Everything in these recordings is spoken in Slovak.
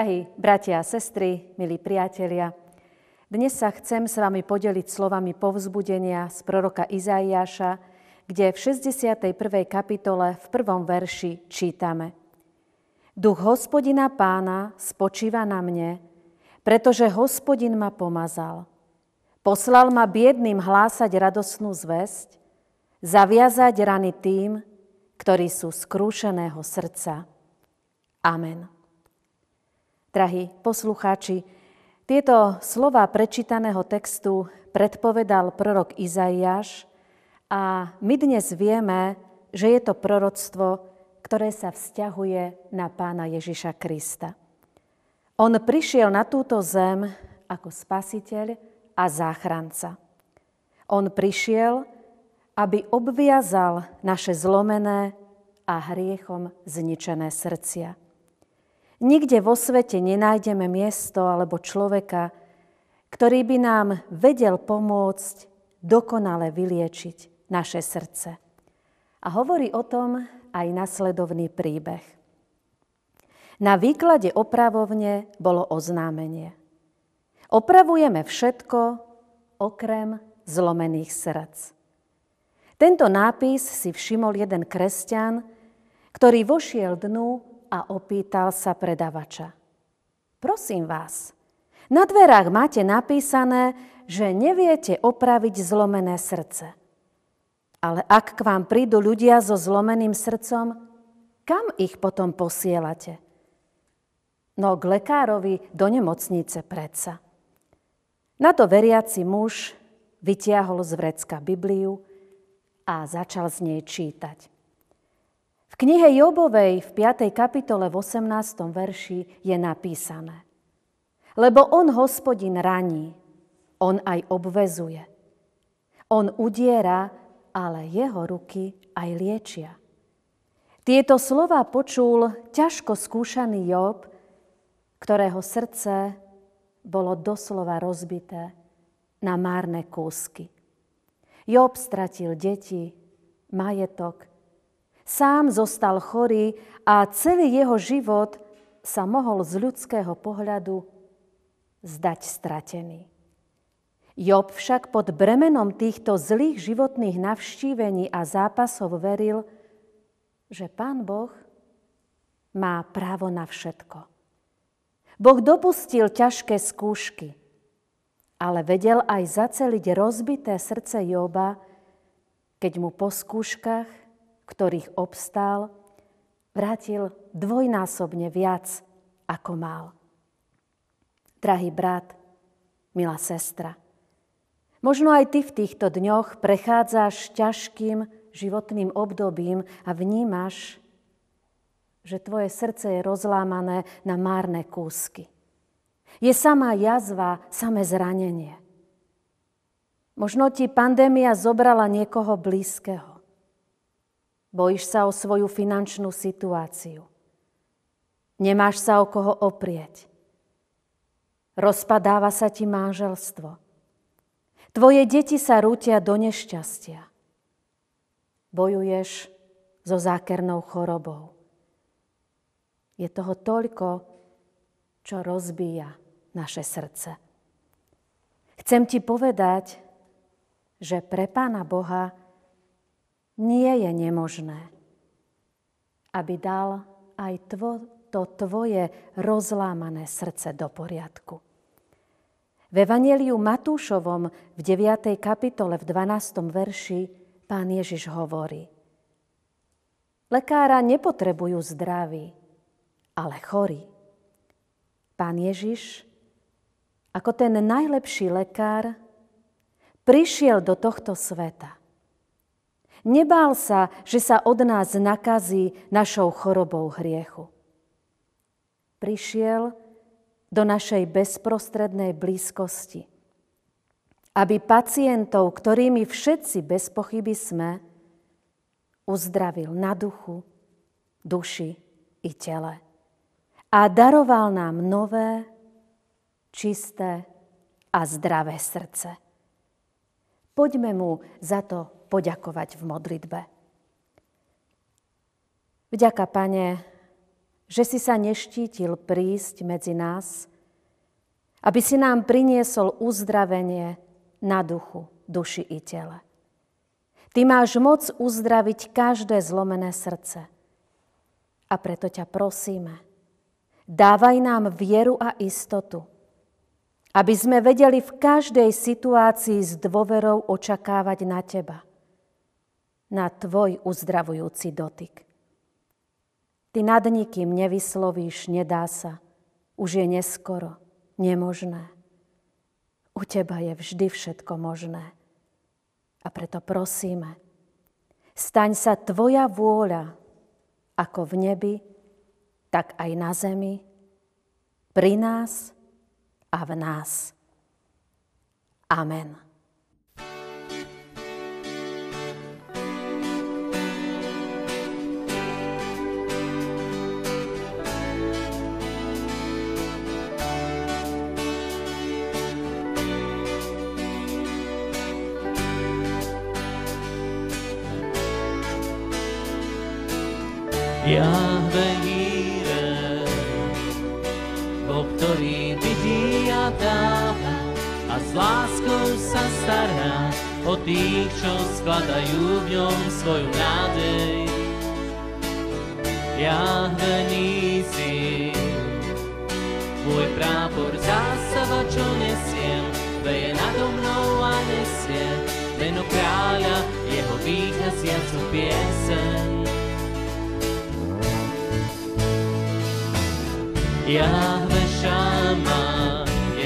Drahí bratia a sestry, milí priatelia, dnes sa chcem s vami podeliť slovami povzbudenia z proroka Izaiáša, kde v 61. kapitole v prvom verši čítame Duch hospodina pána spočíva na mne, pretože hospodin ma pomazal. Poslal ma biedným hlásať radosnú zväzť, zaviazať rany tým, ktorí sú skrúšeného srdca. Amen. Drahí poslucháči, tieto slova prečítaného textu predpovedal prorok Izaiáš a my dnes vieme, že je to proroctvo, ktoré sa vzťahuje na pána Ježiša Krista. On prišiel na túto zem ako spasiteľ a záchranca. On prišiel, aby obviazal naše zlomené a hriechom zničené srdcia. Nikde vo svete nenájdeme miesto alebo človeka, ktorý by nám vedel pomôcť dokonale vyliečiť naše srdce. A hovorí o tom aj nasledovný príbeh. Na výklade opravovne bolo oznámenie. Opravujeme všetko okrem zlomených srdc. Tento nápis si všimol jeden kresťan, ktorý vošiel dnu a opýtal sa predavača. Prosím vás, na dverách máte napísané, že neviete opraviť zlomené srdce. Ale ak k vám prídu ľudia so zlomeným srdcom, kam ich potom posielate? No k lekárovi do nemocnice predsa. Na to veriaci muž vytiahol z vrecka Bibliu a začal z nej čítať knihe Jobovej v 5. kapitole v 18. verši je napísané. Lebo on hospodin raní, on aj obvezuje. On udiera, ale jeho ruky aj liečia. Tieto slova počul ťažko skúšaný Job, ktorého srdce bolo doslova rozbité na márne kúsky. Job stratil deti, majetok, Sám zostal chorý a celý jeho život sa mohol z ľudského pohľadu zdať stratený. Job však pod bremenom týchto zlých životných navštívení a zápasov veril, že Pán Boh má právo na všetko. Boh dopustil ťažké skúšky, ale vedel aj zaceliť rozbité srdce Joba, keď mu po skúškach ktorých obstál, vrátil dvojnásobne viac, ako mal. Drahý brat, milá sestra, možno aj ty v týchto dňoch prechádzaš ťažkým životným obdobím a vnímaš, že tvoje srdce je rozlámané na márne kúsky. Je samá jazva, samé zranenie. Možno ti pandémia zobrala niekoho blízkeho. Bojíš sa o svoju finančnú situáciu. Nemáš sa o koho oprieť. Rozpadáva sa ti manželstvo. Tvoje deti sa rútia do nešťastia. Bojuješ so zákernou chorobou. Je toho toľko, čo rozbíja naše srdce. Chcem ti povedať, že pre Pána Boha nie je nemožné, aby dal aj tvo, to tvoje rozlámané srdce do poriadku. V Evangeliu Matúšovom v 9. kapitole v 12. verši pán Ježiš hovorí Lekára nepotrebujú zdraví, ale chorí. Pán Ježiš, ako ten najlepší lekár, prišiel do tohto sveta Nebál sa, že sa od nás nakazí našou chorobou hriechu. Prišiel do našej bezprostrednej blízkosti, aby pacientov, ktorými všetci bez pochyby sme, uzdravil na duchu, duši i tele. A daroval nám nové, čisté a zdravé srdce. Poďme mu za to poďakovať v modlitbe. Vďaka, Pane, že si sa neštítil prísť medzi nás, aby si nám priniesol uzdravenie na duchu, duši i tele. Ty máš moc uzdraviť každé zlomené srdce. A preto ťa prosíme, dávaj nám vieru a istotu, aby sme vedeli v každej situácii s dôverou očakávať na Teba, na Tvoj uzdravujúci dotyk. Ty nad nikým nevyslovíš, nedá sa, už je neskoro, nemožné. U Teba je vždy všetko možné. A preto prosíme, staň sa Tvoja vôľa ako v nebi, tak aj na zemi, pri nás a v nás. Amen. Jahve dáva a s láskou sa stará o tých, čo skladajú v ňom svoju nádej. Jahve Nisi, môj prápor zásava, čo nesiem, veje nado mnou a nesie meno kráľa, jeho víťaziacu pieseň. Jahve Šama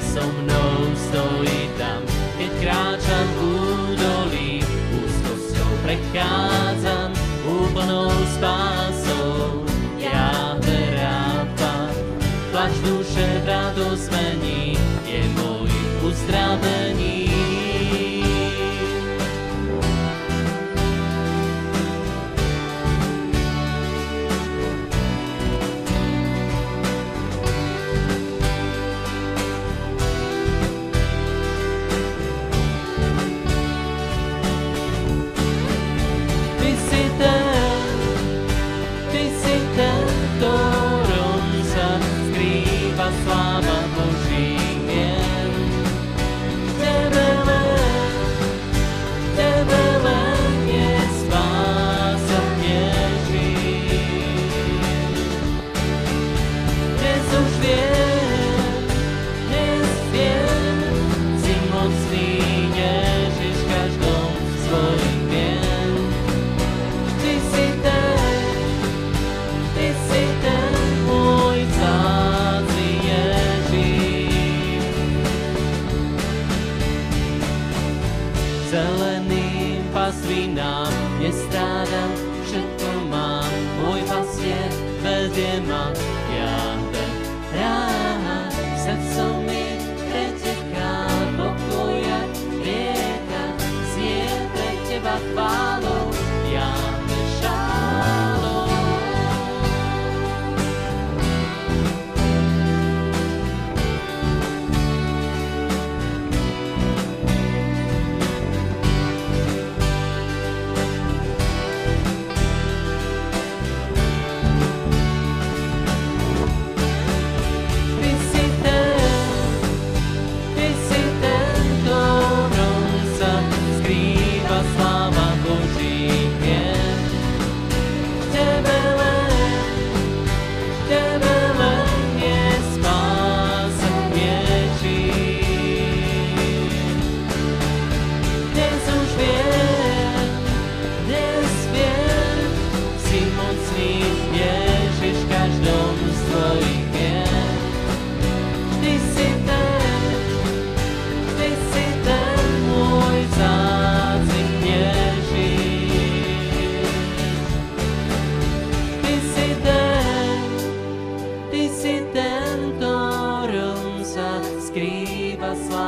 so mnou, stojí tam, keď kráčam údolí, úzkosťou prechádzam,